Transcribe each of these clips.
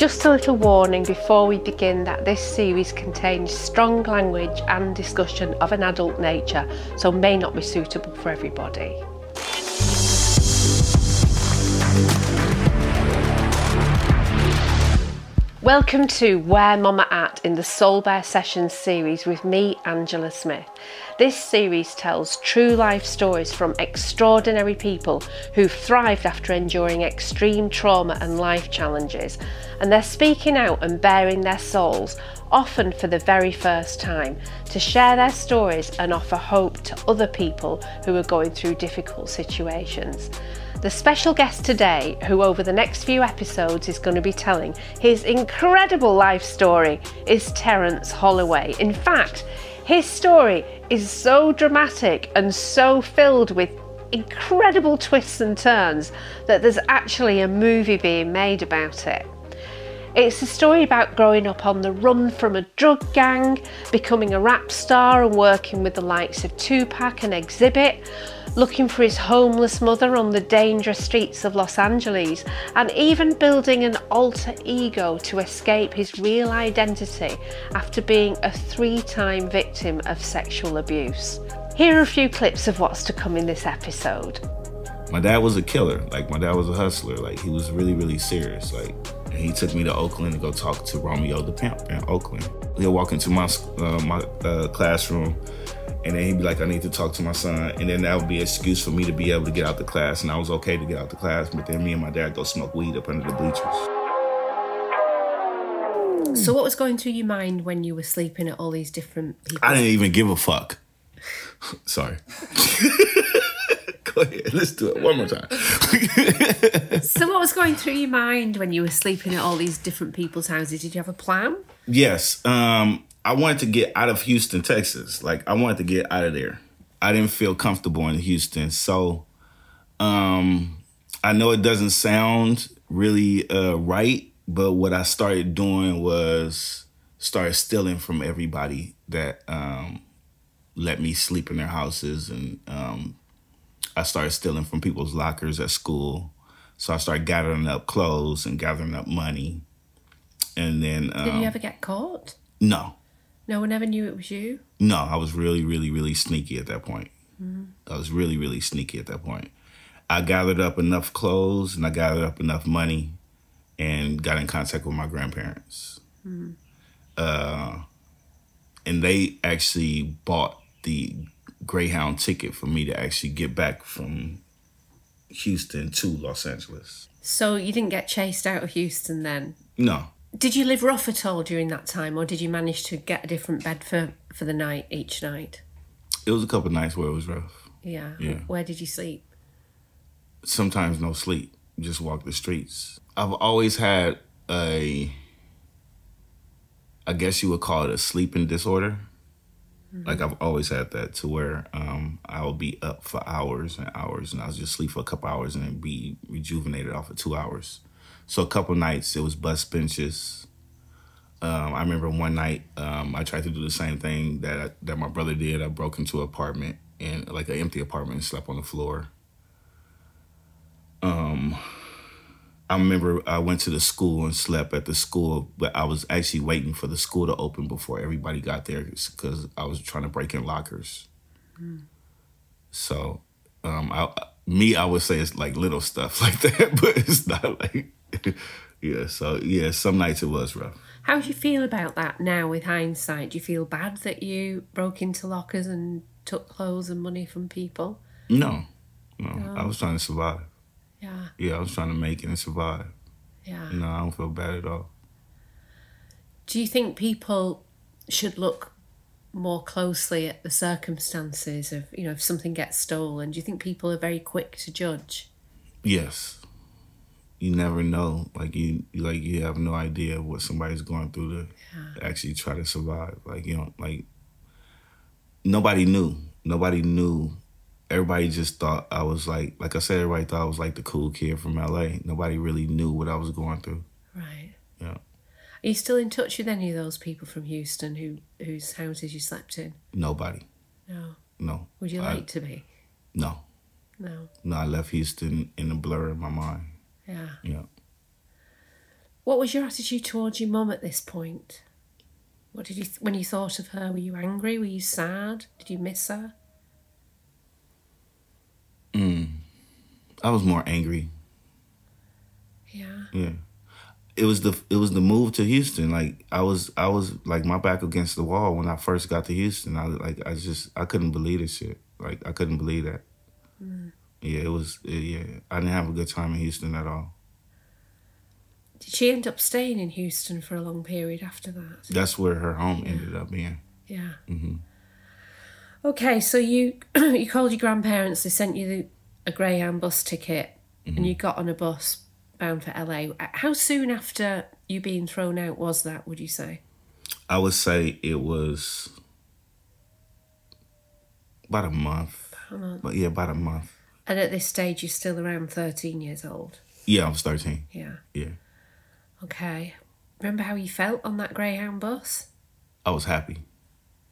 Just a little warning before we begin that this series contains strong language and discussion of an adult nature, so may not be suitable for everybody. Welcome to Where Momma At in the Soul Bare Sessions series with me, Angela Smith. This series tells true life stories from extraordinary people who've thrived after enduring extreme trauma and life challenges, and they're speaking out and bearing their souls, often for the very first time, to share their stories and offer hope to other people who are going through difficult situations. The special guest today, who over the next few episodes is going to be telling his incredible life story, is Terrance Holloway. In fact, his story is so dramatic and so filled with incredible twists and turns that there's actually a movie being made about it. It's a story about growing up on the run from a drug gang, becoming a rap star and working with the likes of Tupac and Xzibit, looking for his homeless mother on the dangerous streets of Los Angeles, and even building an alter ego to escape his real identity after being a three time victim of sexual abuse. Here are a few clips of what's to come in this episode. My dad was a killer. Like, my dad was a hustler. Like, he was really, really serious. Like, he took me to Oakland to go talk to Romeo the Pimp in Oakland. He'll walk into my uh, my uh, classroom and then he'd be like, I need to talk to my son. And then that would be an excuse for me to be able to get out the class. And I was okay to get out the class. But then me and my dad go smoke weed up under the bleachers. So, what was going through your mind when you were sleeping at all these different people? I didn't even give a fuck. Sorry. Go ahead, let's do it one more time. so, what was going through your mind when you were sleeping at all these different people's houses? Did you have a plan? Yes. Um, I wanted to get out of Houston, Texas. Like I wanted to get out of there. I didn't feel comfortable in Houston. So um I know it doesn't sound really uh right, but what I started doing was started stealing from everybody that um let me sleep in their houses and um I started stealing from people's lockers at school. So I started gathering up clothes and gathering up money. And then um, Did you ever get caught? No. No one ever knew it was you? No, I was really, really, really sneaky at that point. Mm-hmm. I was really, really sneaky at that point. I gathered up enough clothes and I gathered up enough money and got in contact with my grandparents. Mm-hmm. Uh, and they actually bought the Greyhound ticket for me to actually get back from Houston to Los Angeles. So you didn't get chased out of Houston then? No. Did you live rough at all during that time, or did you manage to get a different bed for, for the night each night? It was a couple nights where it was rough. Yeah. Yeah. Where did you sleep? Sometimes no sleep. Just walk the streets. I've always had a, I guess you would call it a sleeping disorder. Mm-hmm. Like I've always had that to where um, I'll be up for hours and hours, and I'll just sleep for a couple hours and then be rejuvenated off of two hours. So a couple nights it was bus benches. Um, I remember one night um, I tried to do the same thing that I, that my brother did. I broke into an apartment and like an empty apartment and slept on the floor. Um, I remember I went to the school and slept at the school, but I was actually waiting for the school to open before everybody got there because I was trying to break in lockers. Mm. So, um, I, me, I would say it's like little stuff like that, but it's not like yeah, so yeah, some nights it was rough. How do you feel about that now with hindsight? Do you feel bad that you broke into lockers and took clothes and money from people? No, no. no. I was trying to survive. Yeah. Yeah, I was trying to make it and survive. Yeah. No, I don't feel bad at all. Do you think people should look more closely at the circumstances of, you know, if something gets stolen? Do you think people are very quick to judge? Yes you never know. Like you, like you have no idea what somebody's going through to yeah. actually try to survive. Like you know, like nobody knew. Nobody knew. Everybody just thought I was like, like I said, everybody thought I was like the cool kid from LA. Nobody really knew what I was going through. Right. Yeah. Are you still in touch with any of those people from Houston who whose houses you slept in? Nobody. No. No. Would you like I, to be? No. No. No, I left Houston in a blur in my mind. Yeah. Yeah. What was your attitude towards your mum at this point? What did you th- when you thought of her? Were you angry? Were you sad? Did you miss her? Mm. I was more angry. Yeah. Yeah. It was the it was the move to Houston. Like I was I was like my back against the wall when I first got to Houston. I like I just I couldn't believe this shit. Like I couldn't believe that. Mm. Yeah, it was it, yeah. I didn't have a good time in Houston at all. Did she end up staying in Houston for a long period after that? That's where her home ended up being. Yeah. Mm-hmm. Okay, so you you called your grandparents. They sent you the, a Greyhound bus ticket, and you mm-hmm. got on a bus bound for LA. Uh, how soon after you being thrown out was that? Would you say? I would say it was about a month. about a month. But yeah, about a month. And at this stage, you're still around thirteen years old. Yeah, I was thirteen. Yeah. Yeah. Okay. Remember how you felt on that Greyhound bus? I was happy.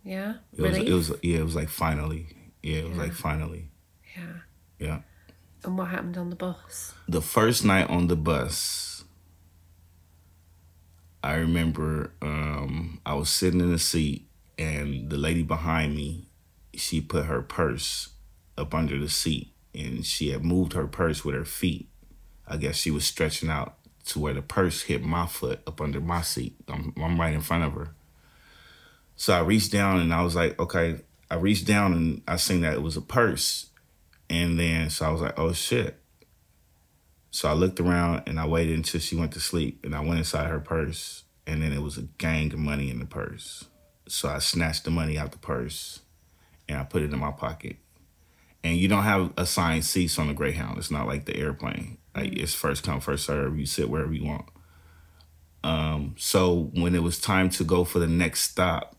Yeah. It was, it was yeah, it was like finally. Yeah, it was like finally. yeah. Yeah. And what happened on the bus? the first night on the bus, I remember um, I was sitting in the seat, and the lady behind me, she put her purse up under the seat, and she had moved her purse with her feet. I guess she was stretching out to where the purse hit my foot up under my seat. I'm, I'm right in front of her. So I reached down and I was like, okay. I reached down and I seen that it was a purse. And then so I was like, oh shit. So I looked around and I waited until she went to sleep and I went inside her purse and then it was a gang of money in the purse. So I snatched the money out the purse and I put it in my pocket. And you don't have assigned seats on the Greyhound. It's not like the airplane. Like it's first come, first serve. You sit wherever you want. Um, so when it was time to go for the next stop,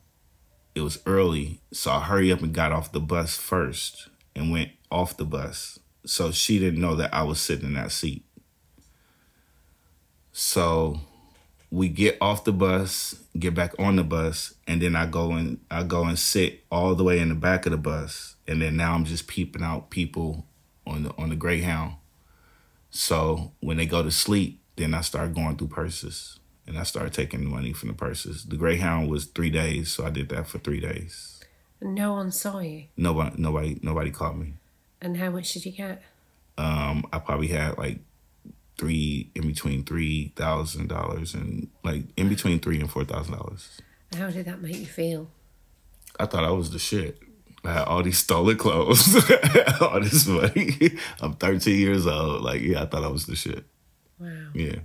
it was early. So I hurry up and got off the bus first and went off the bus. So she didn't know that I was sitting in that seat. So we get off the bus, get back on the bus, and then I go and I go and sit all the way in the back of the bus. And then now I'm just peeping out people on the on the Greyhound. So when they go to sleep, then I start going through purses. And I started taking the money from the purses. The Greyhound was three days, so I did that for three days. No one saw you. Nobody nobody nobody caught me. And how much did you get? um, I probably had like three in between three thousand dollars and like in between three and four thousand dollars. How did that make you feel? I thought I was the shit. I had all these stolen clothes, all this money. I'm 13 years old. Like, yeah, I thought I was the shit. Wow. Yeah.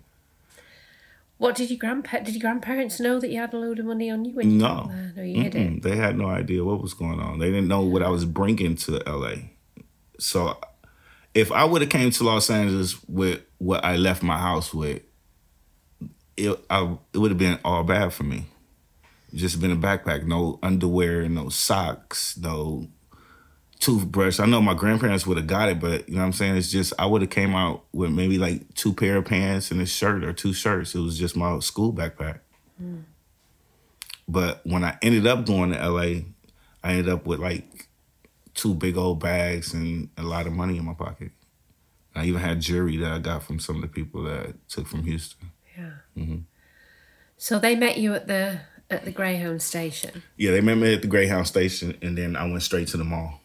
What did your grandpa? Did your grandparents know that you had a load of money on you when you No. there? No, you hid it. They had no idea what was going on. They didn't know what I was bringing to LA. So if I would have came to Los Angeles with what I left my house with, it I, it would have been all bad for me. Just been a backpack, no underwear, no socks, no toothbrush. I know my grandparents would have got it, but you know what I'm saying? It's just I would have came out with maybe like two pair of pants and a shirt or two shirts. It was just my school backpack. But when I ended up going to LA, I ended up with like two big old bags and a lot of money in my pocket. I even had jewelry that I got from some of the people that I took from Houston. Yeah. Mm-hmm. So they met you at the at the Greyhound station Yeah, they met me at the Greyhound station, and then I went straight to the mall.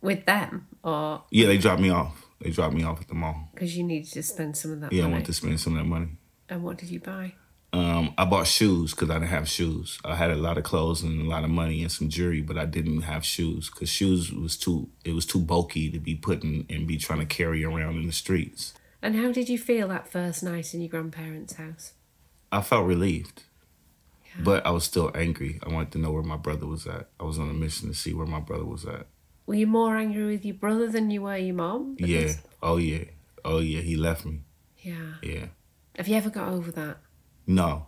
with them, or Yeah, they dropped me off. They dropped me off at the mall. because you needed to spend some of that money. Yeah, I money. went to spend some of that money. And what did you buy? Um, I bought shoes because I didn't have shoes. I had a lot of clothes and a lot of money and some jewelry, but I didn't have shoes because shoes was too it was too bulky to be putting and be trying to carry around in the streets. And how did you feel that first night in your grandparents' house? I felt relieved, but I was still angry. I wanted to know where my brother was at. I was on a mission to see where my brother was at. Were you more angry with your brother than you were your mom? Yeah. Oh yeah. Oh yeah. He left me. Yeah. Yeah. Have you ever got over that? No.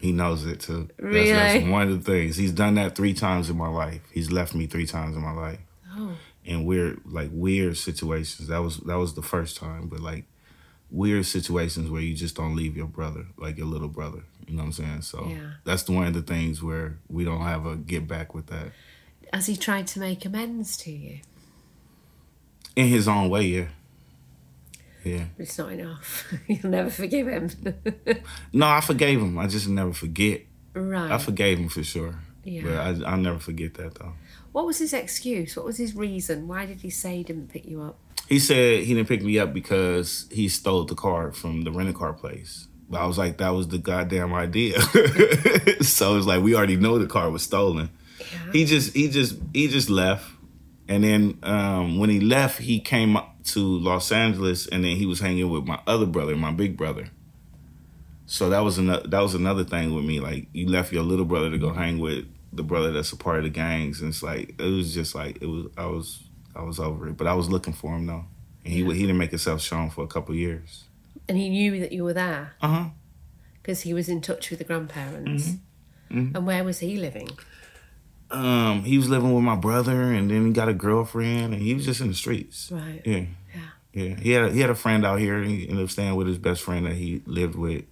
He knows it too. Really? That's, that's one of the things. He's done that three times in my life. He's left me three times in my life. Oh. In weird like weird situations. That was that was the first time, but like weird situations where you just don't leave your brother, like your little brother. You know what I'm saying? So Yeah. that's the one of the things where we don't have a get back with that. Has he tried to make amends to you? In his own way, yeah. Yeah. But it's not enough. You'll never forgive him. No, I forgave him. I just never forget. right. I forgave him for sure. Yeah. But I, I'll never forget that though. what was his excuse? What was his reason? Why did he say he didn't pick you up? He said he didn't pick me up because he stole the car from the rental car place. I was like, that was the goddamn idea. so it's like we already know the car was stolen. Yeah. He just he just he just left. And then um, when he left, he came up to Los Angeles, and then he was hanging with my other brother, my big brother. So that was another that was another thing with me. Like you left your little brother to go hang with the brother that's a part of the gangs, and it's like it was just like it was. I was I was over it, but I was looking for him though, and he he didn't make himself shown for a couple years. And he knew that you were there because he was in touch with the grandparents. Mm-hmm. And where was he living? Um, he was living with my brother, and then he got a girlfriend, and he was just in the streets. Right. Yeah. Yeah. Yeah, he had a, he had a friend out here. and He ended up staying with his best friend that he lived with.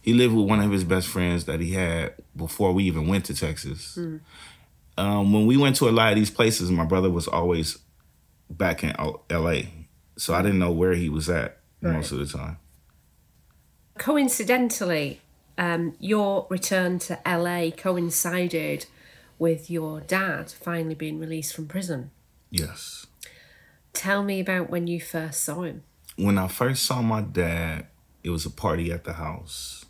He lived with one of his best friends that he had before we even went to Texas. Um, when we went to a lot of these places, my brother was always back in L- L.A., so I didn't know where he was at most of the time. Coincidentally, um, your return to LA coincided with your dad finally being released from prison. Yes. Tell me about when you first saw him. When I first saw my dad, it was a party at the house.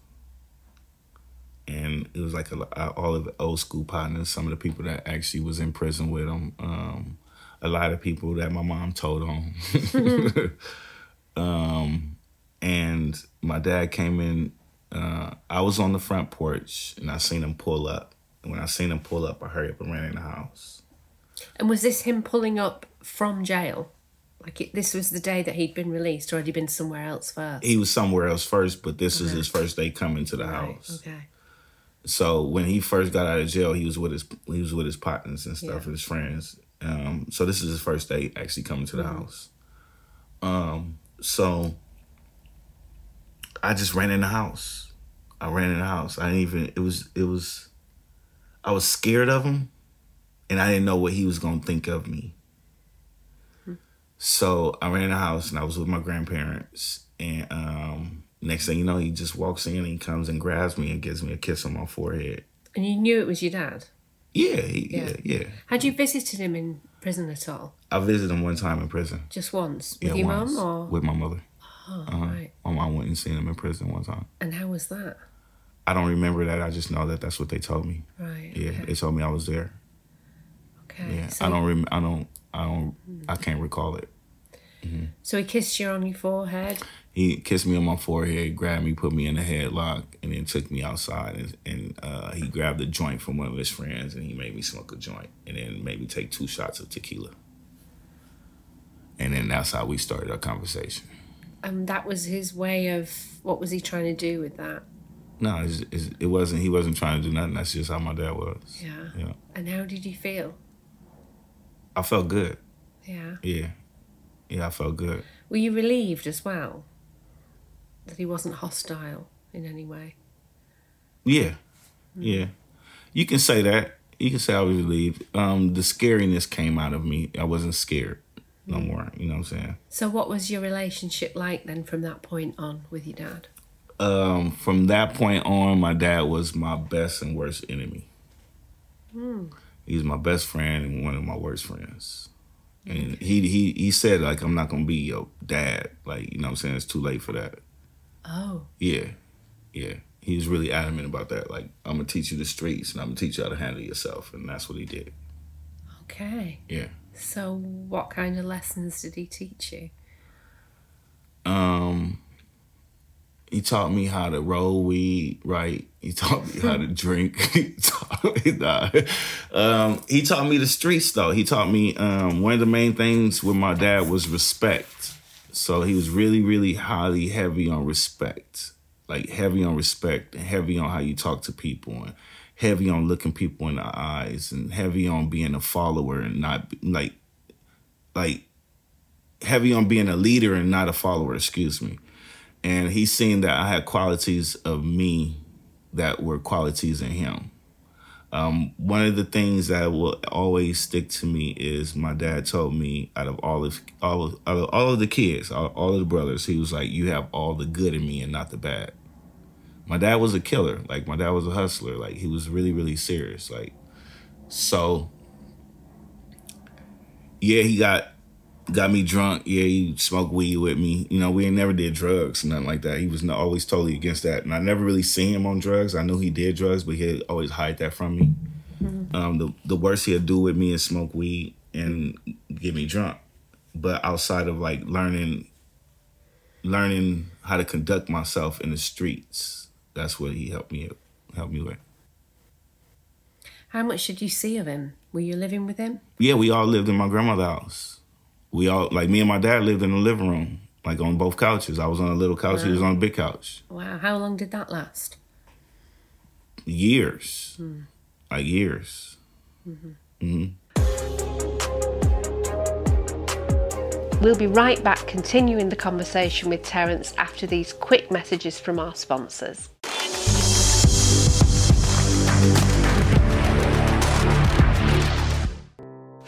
And it was like a, all of the old school partners, some of the people that actually was in prison with him, um, a lot of people that my mom told on. um, and my dad came in. Uh, I was on the front porch and I seen him pull up. And when I seen him pull up, I hurried up and ran in the house. And was this him pulling up from jail? Like it, this was the day that he'd been released, or had he been somewhere else first? He was somewhere else first, but this is his first day coming to the house. Okay. So when he first got out of jail, he was with his he was with his partners and stuff, Yeah. his friends. Um, so this is his first day actually coming to the house. Um, so I just ran in the house. I ran in the house. I didn't even. It was. It was. I was scared of him, and I didn't know what he was gonna think of me. So I ran in the house, and I was with my grandparents. And um, next thing you know, he just walks in and he comes and grabs me and gives me a kiss on my forehead. And you knew it was your dad. Yeah, he, yeah, Yeah. yeah, Had you visited him in prison at all? I visited him one time in prison. Just once with yeah, your once, mum, or with my mother. oh, Uh-huh. right? My mom went and seen him in prison one time. And how was that? I don't remember that. I just know that that's what they told me. Right. Yeah, Okay. they told me I was there. okay. Yeah, So, I don't. Rem- I don't. I don't. I can't recall it. So he kissed you on your forehead. He kissed me on my forehead, grabbed me, put me in a headlock, and then took me outside. And, and uh, he grabbed a joint from one of his friends, and he made me smoke a joint, and then made me take two shots of tequila. And then that's how we started our conversation. And that was his way of what was he trying to do with that? No, it's, it's, it wasn't. He wasn't trying to do nothing. That's just how my dad was. Yeah. Yeah, And how did you feel? I felt good. Yeah. Yeah, yeah, I felt good. Were you relieved as well that he wasn't hostile in any way? Yeah, yeah. You can say that. You can say I was relieved. Um, the scariness came out of me. I wasn't scared no more. You know what I'm saying? So, what was your relationship like then from that point on with your dad? Um, from that point on, my dad was my best and worst enemy. He's my best friend and one of my worst friends. And he he he said like I'm not gonna be your dad. Like you know what I'm saying it's too late for that. Oh, Yeah, yeah. He was really adamant about that. Like I'm gonna teach you the streets and I'm gonna teach you how to handle yourself, and that's what he did. okay. Yeah. So, what kind of lessons did he teach you? Um, he taught me how to roll weed, right? He taught me how to drink. he, taught me, nah. um, he taught me the streets, though. He taught me um, one of the main things with my dad was respect. So he was really, really highly heavy on respect, like heavy on respect and heavy on how you talk to people and heavy on looking people in the eyes and heavy on being a follower and not like, like heavy on being a leader and not a follower, excuse me. And he seen that I had qualities of me that were qualities in him. Um, one of the things that will always stick to me is my dad told me out of all of all of, out of, all of the kids, all, all of the brothers, he was like, "You have all the good in me and not the bad." My dad was a killer. Like my dad was a hustler. Like he was really really serious. Like so. Yeah, he got got me drunk. Yeah, he smoked weed with me. You know, we ain't never did drugs, nothing like that. He was not, always totally against that, and I never really seen him on drugs. I knew he did drugs, but he'd always hide that from me. Mm-hmm. Um, the the worst he'd do with me is smoke weed and get me drunk. But outside of like learning, learning how to conduct myself in the streets, that's what he helped me helped me with. How much did you see of him? Were you living with him? Yeah, we all lived in my grandmother's house we all like me and my dad lived in the living room, like on both couches. I was on a little couch, wow. he was on a big couch. Wow, how long did that last? Years, hmm. like years. Mm-hmm. Mm-hmm. We'll be right back continuing the conversation with Terrance after these quick messages from our sponsors.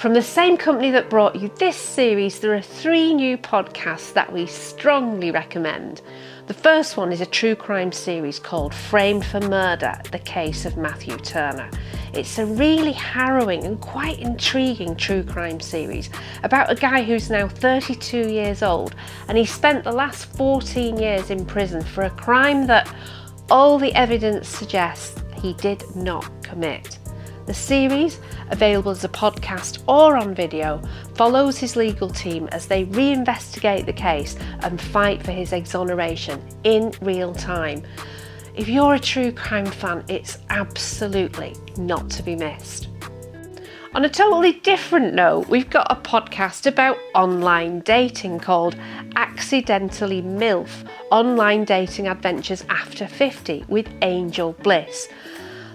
From the same company that brought you this series, there are three new podcasts that we strongly recommend. The first one is a true crime series called Framed for Murder The Case of Matthew Turner. It's a really harrowing and quite intriguing true crime series about a guy who's now 32 years old and he spent the last 14 years in prison for a crime that all the evidence suggests he did not commit. The series, available as a podcast or on video, follows his legal team as they reinvestigate the case and fight for his exoneration in real time. If you're a true crime fan, it's absolutely not to be missed. On a totally different note, we've got a podcast about online dating called Accidentally MILF Online Dating Adventures After 50 with Angel Bliss.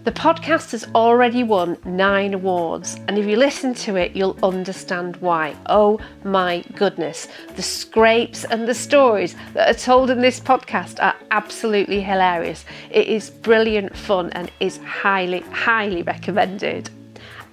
The podcast has already won nine awards, and if you listen to it, you'll understand why. Oh my goodness, the scrapes and the stories that are told in this podcast are absolutely hilarious. It is brilliant fun and is highly, highly recommended.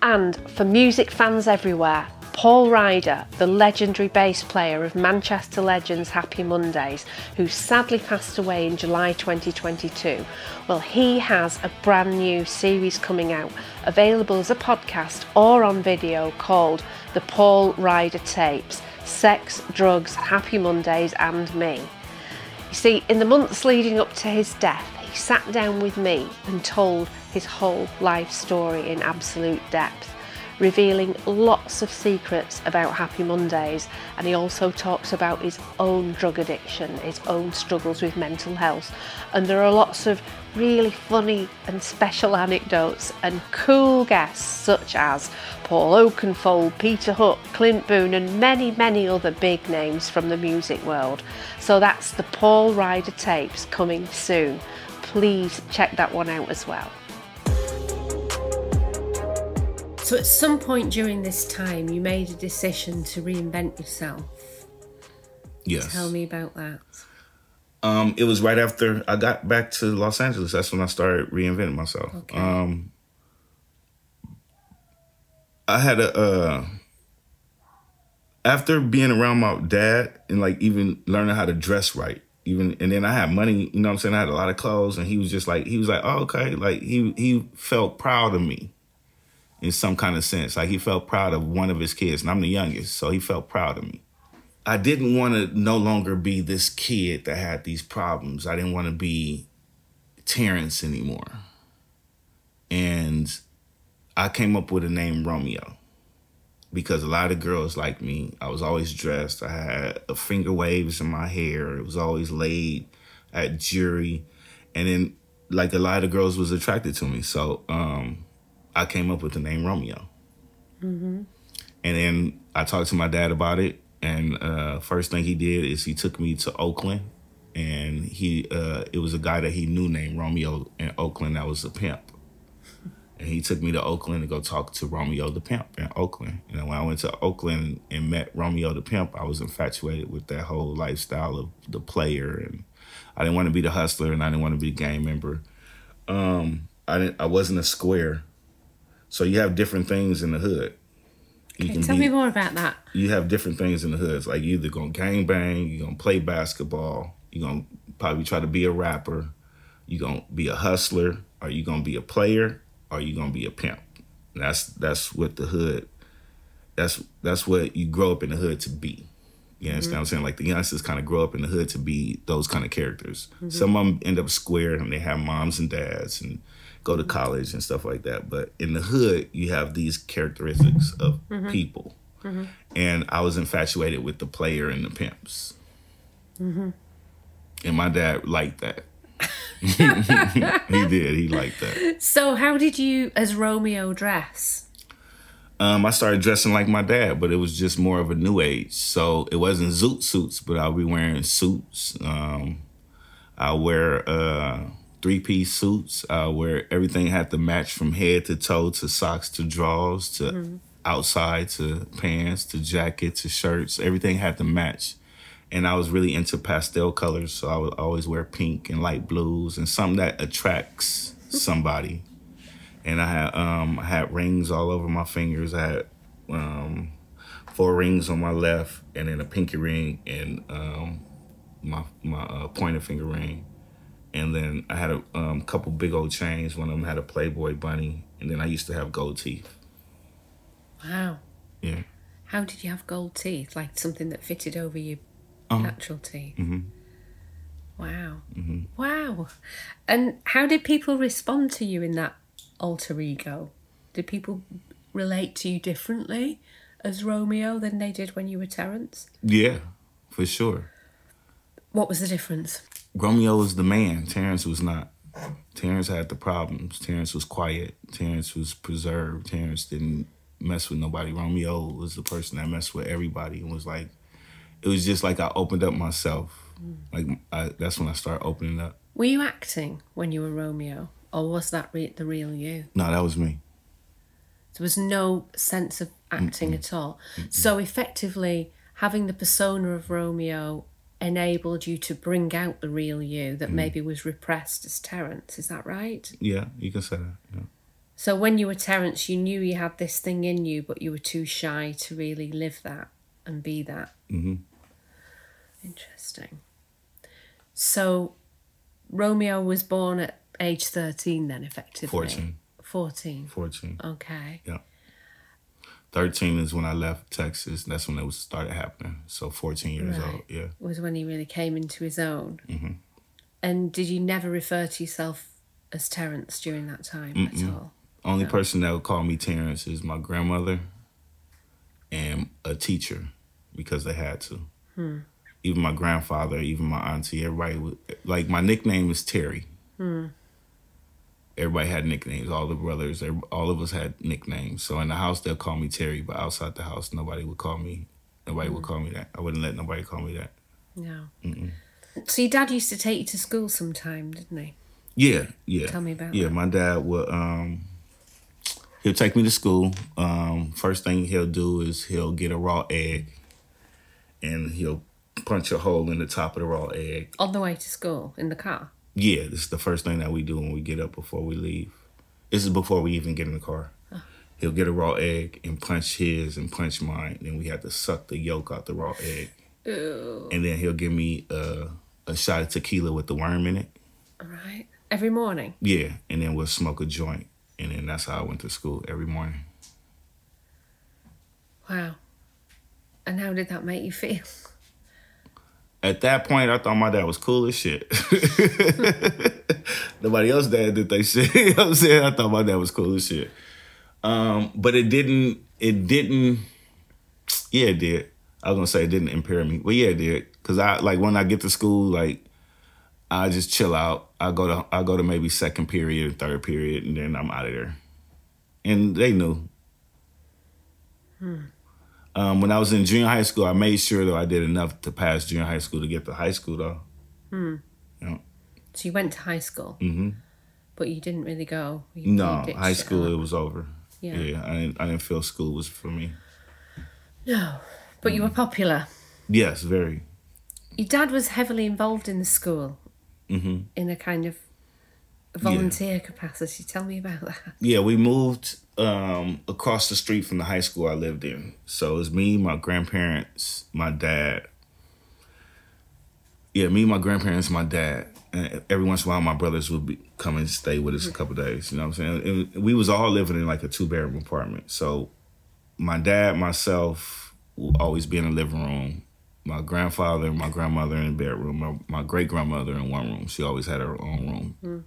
And for music fans everywhere, Paul Ryder, the legendary bass player of Manchester Legends Happy Mondays, who sadly passed away in July 2022, well, he has a brand new series coming out, available as a podcast or on video, called The Paul Ryder Tapes Sex, Drugs, Happy Mondays, and Me. You see, in the months leading up to his death, he sat down with me and told his whole life story in absolute depth revealing lots of secrets about Happy Mondays. And he also talks about his own drug addiction, his own struggles with mental health. And there are lots of really funny and special anecdotes and cool guests such as Paul Oakenfold, Peter Hook, Clint Boon, and many, many other big names from the music world. So that's the Paul Ryder tapes coming soon. Please check that one out as well. So, at some point during this time, you made a decision to reinvent yourself. Yes. Tell me about that. Um, it was right after I got back to Los Angeles. That's when I started reinventing myself. Okay. Um, I had a uh, after being around my dad and like even learning how to dress right. Even and then I had money, you know what I'm saying? I had a lot of clothes and he was just like he was like, oh, okay. Like he he felt proud of me in some kind of sense. Like he felt proud of one of his kids, and I'm the youngest, so he felt proud of me. I didn't want to no longer be this kid that had these problems. I didn't want to be Terrance anymore. And I came up with a name Romeo because a lot of girls like me. I was always dressed. I had a finger waves in my hair. It was always laid at jury. And then like a lot of girls was attracted to me. So um I came up with the name Romeo. Mm-hmm. And then I talked to my dad about it. And uh, first thing he did is he took me to Oakland, and he uh, it was a guy that he knew named Romeo in Oakland that was a pimp. And he took me to Oakland to go talk to Romeo the pimp in Oakland. And when I went to Oakland and met Romeo the pimp, I was infatuated with that whole lifestyle of the player, and I didn't want to be the hustler, and I didn't want to be a gang member. Um, I didn't. I wasn't a square So you have different things in the hood. You Okay, tell me more about that. you have different things in the hood. It's like you either gonna gang bang, you're gonna play basketball, you're gonna probably try to be a rapper, you're gonna be a hustler, or you gonna be a player, or you gonna be a pimp. And that's that's what the hood that's that's what you grow up in the hood to be. You understand what I'm saying? Like the youngsters kind of grow up in the hood to be those kind of characters. Mm-hmm. Some of them end up square and they have moms and dads and go to college and stuff like that. But in the hood, you have these characteristics of people. And I was infatuated with the player and the pimps. And my dad liked that. he did. He liked that. So, how did you, as Romeo, dress? Um, I started dressing like my dad, but it was just more of a new age. So it wasn't zoot suits, but I'll be wearing suits. Um, I wear uh, three piece suits. I wear everything had to match from head to toe to socks to drawers to outside to pants to jacket to shirts. Everything had to match. And I was really into pastel colors, so I would always wear pink and light blues and something that attracts somebody and I had um I had rings all over my fingers. I had um four rings on my left, and then a pinky ring and um my my uh, pointer finger ring, and then I had a um, couple big old chains. One of them had a Playboy bunny, and then I used to have gold teeth. Wow. Yeah. How did you have gold teeth? Like something that fitted over your Uh-huh. natural teeth? Mhm. Wow. Mm-hmm. Wow. And how did people respond to you in that alter ego? Did people relate to you differently as Romeo than they did when you were Terrance? Yeah, for sure. What was the difference? Romeo was the man. Terrance was not. Terrance had the problems. Terrance was quiet. Terrance was preserved. Terrance didn't mess with nobody. Romeo was the person that messed with everybody and was like, it was just like I opened up myself. Like I, that's when I started opening up. Were you acting when you were Romeo, or was that re- the real you? No, that was me. There was no sense of acting at all. So effectively, having the persona of Romeo enabled you to bring out the real you that maybe was repressed as Terrance. Is that right? Yeah, you can say that. Yeah. So when you were Terrance, you knew you had this thing in you, but you were too shy to really live that and be that. Mhm. Interesting. So Romeo was born at age 13 then, effectively? 14. 14. 14. Okay. 13 is when I left Texas. That's when it was started happening. So 14 years Right. old. Yeah. was when he really came into his own. Mhm. And did you never refer to yourself as Terrance during that time at all? Only person that would call me Terrance is my grandmother and a teacher because they had to. Even my grandfather, even my auntie, everybody would like my nickname is Terry. Everybody had nicknames. All the brothers, all of us had nicknames. So in the house they'll call me Terry, but outside the house nobody would call me. Nobody would call me that. I wouldn't let nobody call me that. No. So your dad used to take you to school sometime, didn't he? Yeah, yeah. Tell me about it. Yeah, that. my dad would um he'll take me to school. Um first thing he'll do is he'll get a raw egg and he'll punch a hole in the top of the raw egg. On the way to school in the car. Yeah, this is the first thing that we do when we get up before we leave. This is before we even get in the car. Oh. He'll get a raw egg and punch his and punch mine. Then we have to suck the yolk out the raw egg. Ooh. And then he'll give me a, a shot of tequila with the worm in it. All right. Every morning. Yeah, and then we'll smoke a joint, and then that's how I went to school every morning. Wow. And how did that make you feel? At that point, I thought my dad was cool as shit. Nobody else dad did they shit. you know what I'm saying? I thought my dad was cool as shit. Um, but it didn't. It didn't. Yeah, it did. I was gonna say it didn't impair me, but yeah, it did. Cause I like when I get to school, like I just chill out. I go to I go to maybe second period, and third period, and then I'm out of there. And they knew. Um, when I was in junior high school, I made sure that I did enough to pass junior high school to get to high school, though. Hmm. So you went to high school, Mm-hmm. but you didn't really go. You, No, you high school all. it was over. Yeah. Yeah, I didn't. I didn't feel school was for me. No. But you were popular. Yes, very. Your dad was heavily involved in the school Mm-hmm. in a kind of volunteer capacity. Tell me about that. Yeah, we moved um, across the street from the high school I lived in. So it's me, my grandparents, my dad. Yeah, me, my grandparents, my dad. And every once in a while, my brothers would be, come and stay with us a couple days. You know what I'm saying? And we was all living in like a two bedroom apartment. So my dad, myself, will always be in the living room. My grandfather and my grandmother in the bedroom. My, my great grandmother in one room. She always had her own room. Mm.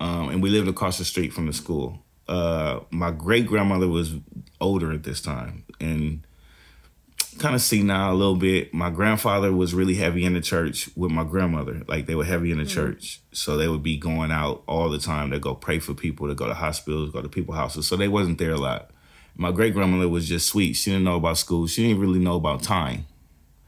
Um, and we lived across the street from the school. Uh, my great grandmother was older at this time and kind of senile a little bit. My grandfather was really heavy in the church with my grandmother. Like they were heavy in the mm-hmm. church. So they would be going out all the time to go pray for people, to go to hospitals, go to people houses. So they wasn't there a lot. My great grandmother was just sweet. She didn't know about school. She didn't really know about time.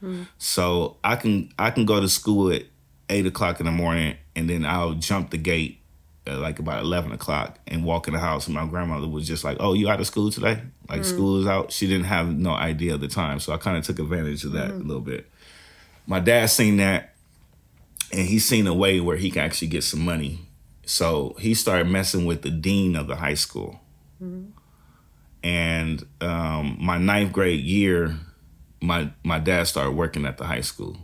Mm-hmm. So I can I can go to school at eight o'clock in the morning and then I'll jump the gate at like about 11 o'clock and walk in the house and my grandmother was just like oh you out of school today like mm. school is out she didn't have no idea at the time so i kind of took advantage of that mm. a little bit my dad seen that and he seen a way where he can actually get some money so he started messing with the dean of the high school mm. and um, my ninth grade year my my dad started working at the high school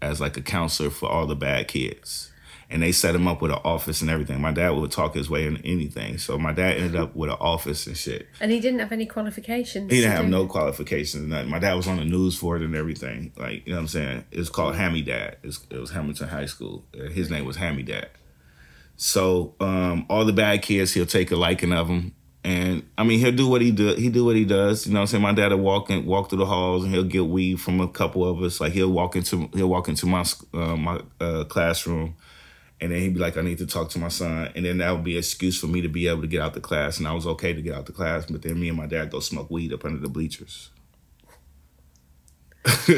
as like a counselor for all the bad kids and they set him up with an office and everything. My dad would talk his way into anything. So my dad ended up with an office and shit. And he didn't have any qualifications. He didn't have no qualifications. Nothing. My dad was on the news for it and everything. Like you know what I'm saying. It was called Hammy Dad. It was, it was Hamilton High School. His name was Hammy Dad. So um, all the bad kids, he'll take a liking of them. And I mean, he'll do what he do. He do what he does. You know, what I'm saying my dad will walk and walk through the halls, and he'll get weed from a couple of us. Like he'll walk into he'll walk into my uh, my uh, classroom, and then he'd be like, I need to talk to my son. And then that would be an excuse for me to be able to get out the class. And I was okay to get out the class. But then me and my dad go smoke weed up under the bleachers.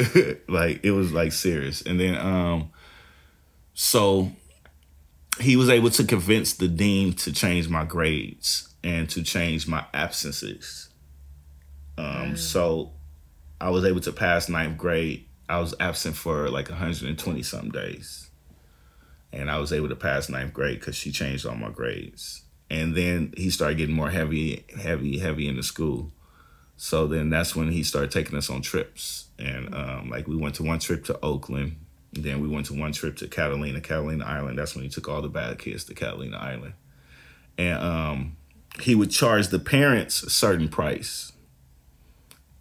like it was like serious. And then um so he was able to convince the dean to change my grades and to change my absences. Um mm. so I was able to pass ninth grade. I was absent for like 120 some days and I was able to pass ninth grade because she changed all my grades. And then he started getting more heavy, heavy, heavy into school. So then that's when he started taking us on trips. And um, like we went to one trip to Oakland. Then we went to one trip to Catalina, Catalina Island. That's when he took all the bad kids to Catalina Island. And um, he would charge the parents a certain price.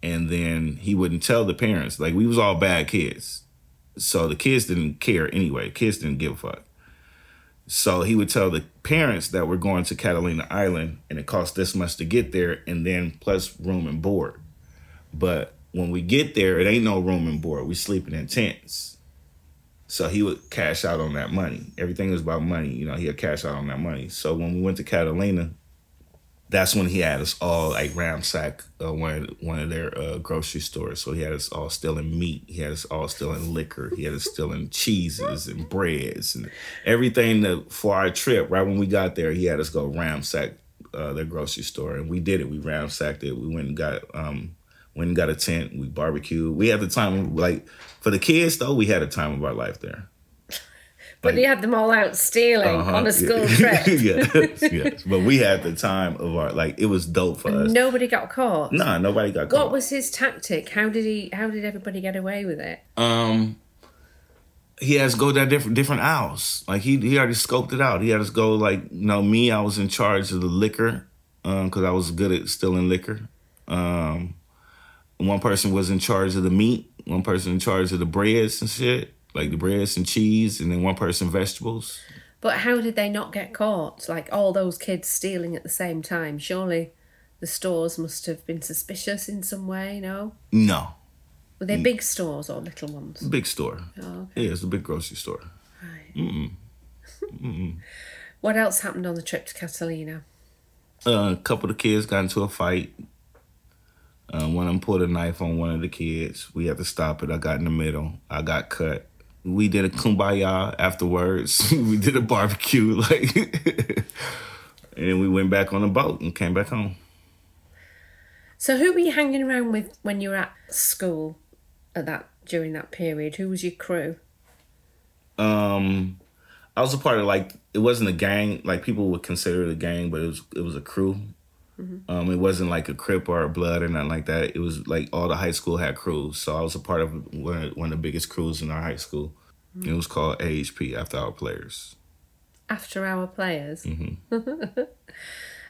And then he wouldn't tell the parents. Like we was all bad kids. So the kids didn't care anyway. Kids didn't give a fuck. So he would tell the parents that we're going to Catalina Island and it costs this much to get there and then plus room and board. But when we get there, it ain't no room and board. We sleeping in tents. So he would cash out on that money. Everything was about money. You know, he had cash out on that money. So when we went to Catalina, that's when he had us all like ransack uh, one one of their uh, grocery stores. So he had us all stealing meat. He had us all stealing liquor. He had us stealing cheeses and breads and everything that for our trip. Right when we got there, he had us go ransack uh, their grocery store, and we did it. We ransacked it. We went and got um, went and got a tent. We barbecued. We had the time like for the kids though. We had a time of our life there. But like, you had them all out stealing uh-huh, on a school yeah. trip. yes, yes. But we had the time of our like it was dope for us. Nobody got caught. Nah, nobody got caught. What was his tactic? How did he? How did everybody get away with it? Um, he has to go down different different aisles. Like he he already scoped it out. He had to go like you know me. I was in charge of the liquor because um, I was good at stealing liquor. Um, one person was in charge of the meat. One person in charge of the breads and shit like the breads and cheese, and then one person vegetables. But how did they not get caught? Like all those kids stealing at the same time. Surely the stores must have been suspicious in some way, no? No. Were they big stores or little ones? Big store. Oh, okay. Yeah, it's a big grocery store. Right. Mm-mm. Mm-mm. what else happened on the trip to Catalina? Uh, a couple of the kids got into a fight. Uh, one of them pulled a knife on one of the kids. We had to stop it. I got in the middle. I got cut we did a kumbaya afterwards. we did a barbecue, like, and we went back on the boat and came back home. So, who were you hanging around with when you were at school at that during that period? Who was your crew? Um, I was a part of like it wasn't a gang like people would consider it a gang, but it was it was a crew. Um, it wasn't like a crip or a blood or nothing like that. It was like all the high school had crews, so I was a part of one of, one of the biggest crews in our high school. It was called AHP After Hour Players. After Hour players. Mm-hmm.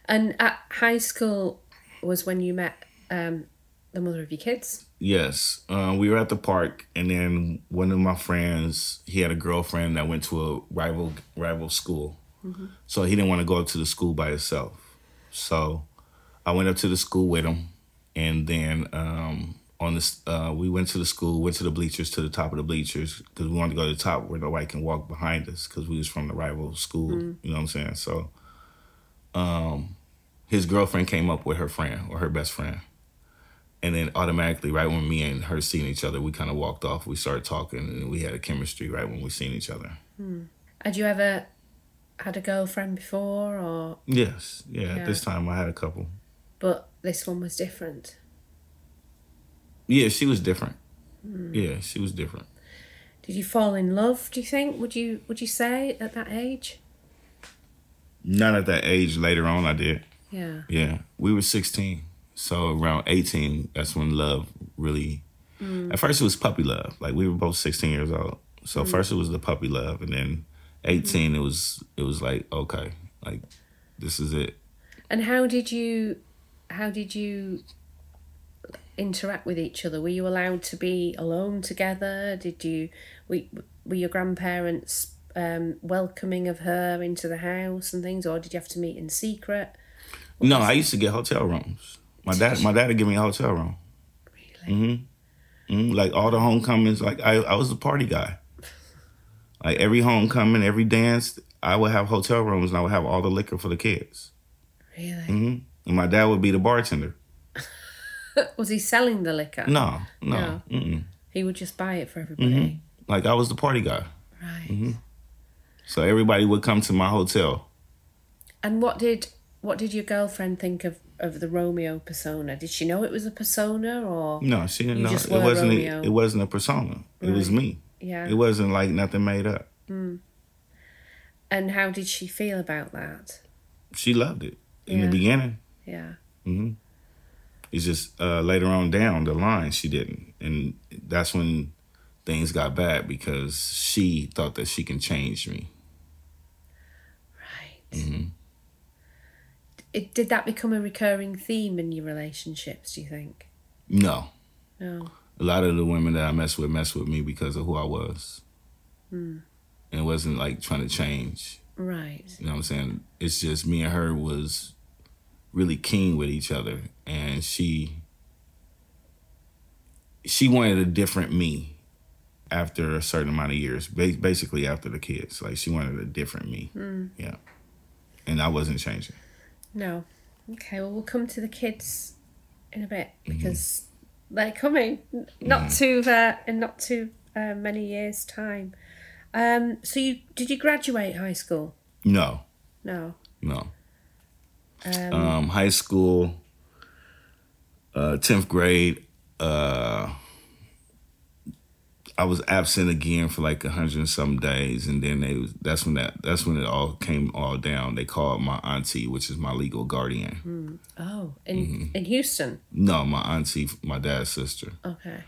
and at high school was when you met um, the mother of your kids. Yes, um, we were at the park, and then one of my friends, he had a girlfriend that went to a rival rival school, so he didn't want to go up to the school by himself. So I went up to the school with him, and then um, on this, uh, we went to the school, went to the bleachers, to the top of the bleachers, because we wanted to go to the top where nobody can walk behind us, because we was from the rival school. You know what I'm saying? So, um, his girlfriend came up with her friend or her best friend. And then automatically, right when me and her seen each other, we kind of walked off. We started talking, and we had a chemistry right when we seen each other. Had you ever had a girlfriend before, or Yes, yeah. Yeah. At this time, I had a couple. but this one was different? Yeah, she was different. Hmm. Yeah, she was different. Did you fall in love? Do you think? Would you Would you say at that age? Not at that age. Later on, I did. Yeah. Yeah, we were 16. So around 18, that's when love really. Hmm. At first, it was puppy love. Like we were both 16 years old. So hmm. first it was the puppy love, and then 18, it was it was like okay, like this is it. And how did you how did you interact with each other? Were you allowed to be alone together? Did you were, were your grandparents um, welcoming of her into the house and things, or did you have to meet in secret? No, I used to get hotel rooms. My dad, my dad would give me a hotel room. Really? hmm Like all the homecomings, like I, I was the party guy. Like every homecoming, every dance, I would have hotel rooms and I would have all the liquor for the kids. Really? hmm And my dad would be the bartender. Was he selling the liquor? No, no. No. He would just buy it for everybody. Mm-hmm. Like I was the party guy. Right. Mm-hmm. So everybody would come to my hotel. And what did what did your girlfriend think of of the Romeo persona? Did she know it was a persona or No, she didn't know. It wasn't. A, it wasn't a persona. It was me. yeah? It wasn't like nothing made up. Hmm. And how did she feel about that? She loved it in Yeah. the beginning. Yeah. Mm-hmm. It's just uh, later on down the line she didn't, and that's when things got bad because she thought that she can change me. Right. Mm-hmm. It, did that become a recurring theme in your relationships, do you think? No, No. a lot of the women that I messed with messed with me because of who I was, and it wasn't like trying to change. Right. You know what I'm saying? It's just me and her was really keen with each other, and she she wanted a different me after a certain amount of years. Basically, after the kids, like she wanted a different me. Yeah, and I wasn't changing. No. Okay, well, we'll come to the kids in a bit Mm-hmm. because they're coming not too uh, in not too uh, many years' time. Um, so you did you graduate high school? No, No. no. Um, Um, high school, uh, tenth grade. Uh, I was absent again for like a hundred and some days, and then they was, that's when that that's when it all came all down. They called my auntie, which is my legal guardian. oh, in Mm-hmm. in Houston. No, my auntie, my dad's sister. Okay.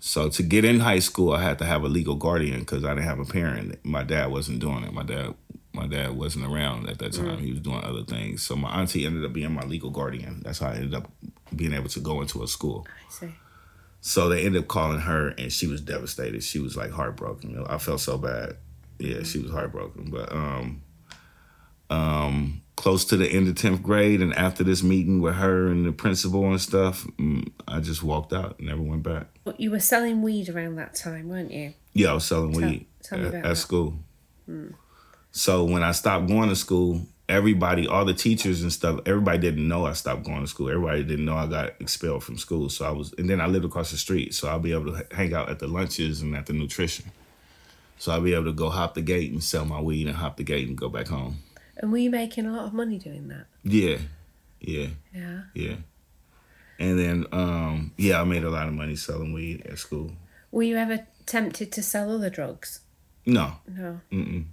So to get in high school, I had to have a legal guardian because I didn't have a parent. My dad wasn't doing it. My dad, my dad wasn't around at that time. He was doing other things. So my auntie ended up being my legal guardian. That's how I ended up being able to go into a school. I see. So they ended up calling her, and she was devastated. She was like heartbroken. I felt so bad. Yeah, she was heartbroken. But um, um, close to the end of tenth grade, and after this meeting with her and the principal and stuff, mm, I just walked out. Never went back. But you were selling weed around that time, weren't you? Yeah, I was selling Tell- weed tell at, at that. Hmm. So when I stopped going to school, everybody, all the teachers and stuff, everybody didn't know I stopped going to school. Everybody didn't know I got expelled from school. So I was, and then I lived across the street, so I'll be able to hang out at the lunches and at the nutrition. So I'll be able to go hop the gate and sell my weed and hop the gate and go back home. And were you making a lot of money doing that? Yeah, yeah, Yeah. yeah. And then, um, yeah, I made a lot of money selling weed at school. Were you ever tempted to sell other drugs? No, No. mm-mm,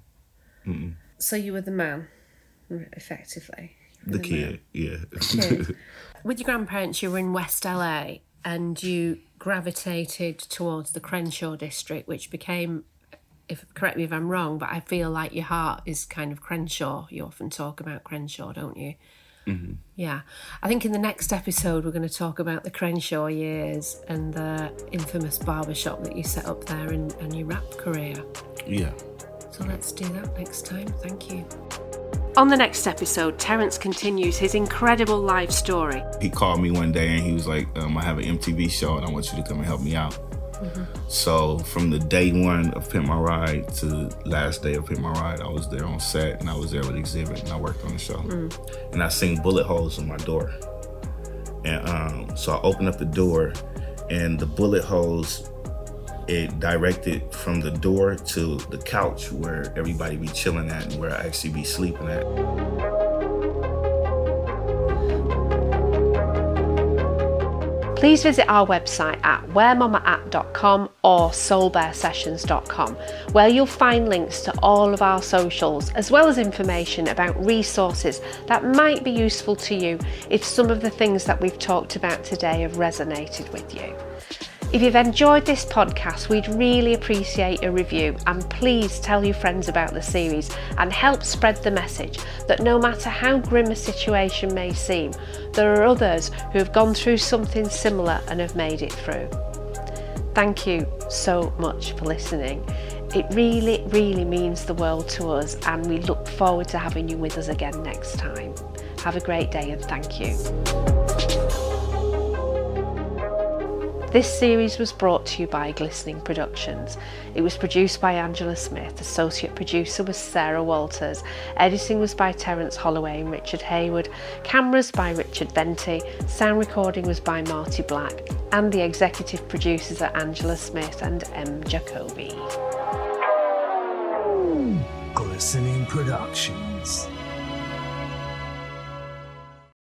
So you were the man, effectively. Were The kid, yeah. kid. With your grandparents, you were in West LA and you gravitated towards the Crenshaw district, which became, if correct me if I'm wrong, but I feel like your heart is kind of Crenshaw. You often talk about Crenshaw, don't you? Mm-hmm. Yeah. I think in the next episode, we're going to talk about the Crenshaw years and the infamous barbershop that you set up there and, and your rap career. yeah. So let's do that next time. Thank you. On the next episode, Terrance continues his incredible life story. He called me one day and he was like, um, I have an MTV show and I want you to come and help me out. So from the day one of Pimp My Ride to the last day of Pimp My Ride, I was there on set and I was there with Xzibit and I worked on the show. And I seen bullet holes in my door. And um, so I opened up the door and the bullet holes, it directed from the door to the couch where everybody be chilling at and where I actually be sleeping at. Please visit our website at wheremommaat.com or soulbaresessions.com, where you'll find links to all of our socials, as well as information about resources that might be useful to you if some of the things that we've talked about today have resonated with you. If you've enjoyed this podcast, we'd really appreciate a review and please tell your friends about the series and help spread the message that no matter how grim a situation may seem, there are others who have gone through something similar and have made it through. Thank you so much for listening. It really, really means the world to us, and we look forward to having you with us again next time. Have a great day and thank you. This series was brought to you by Glistening Productions. It was produced by Angela Smith, associate producer was Sarah Walters, editing was by Terrance Holloway and Richard Hayward, cameras by Richard Benty, sound recording was by Marty Black, and the executive producers are Angela Smith and M. Jacoby. Glistening Productions.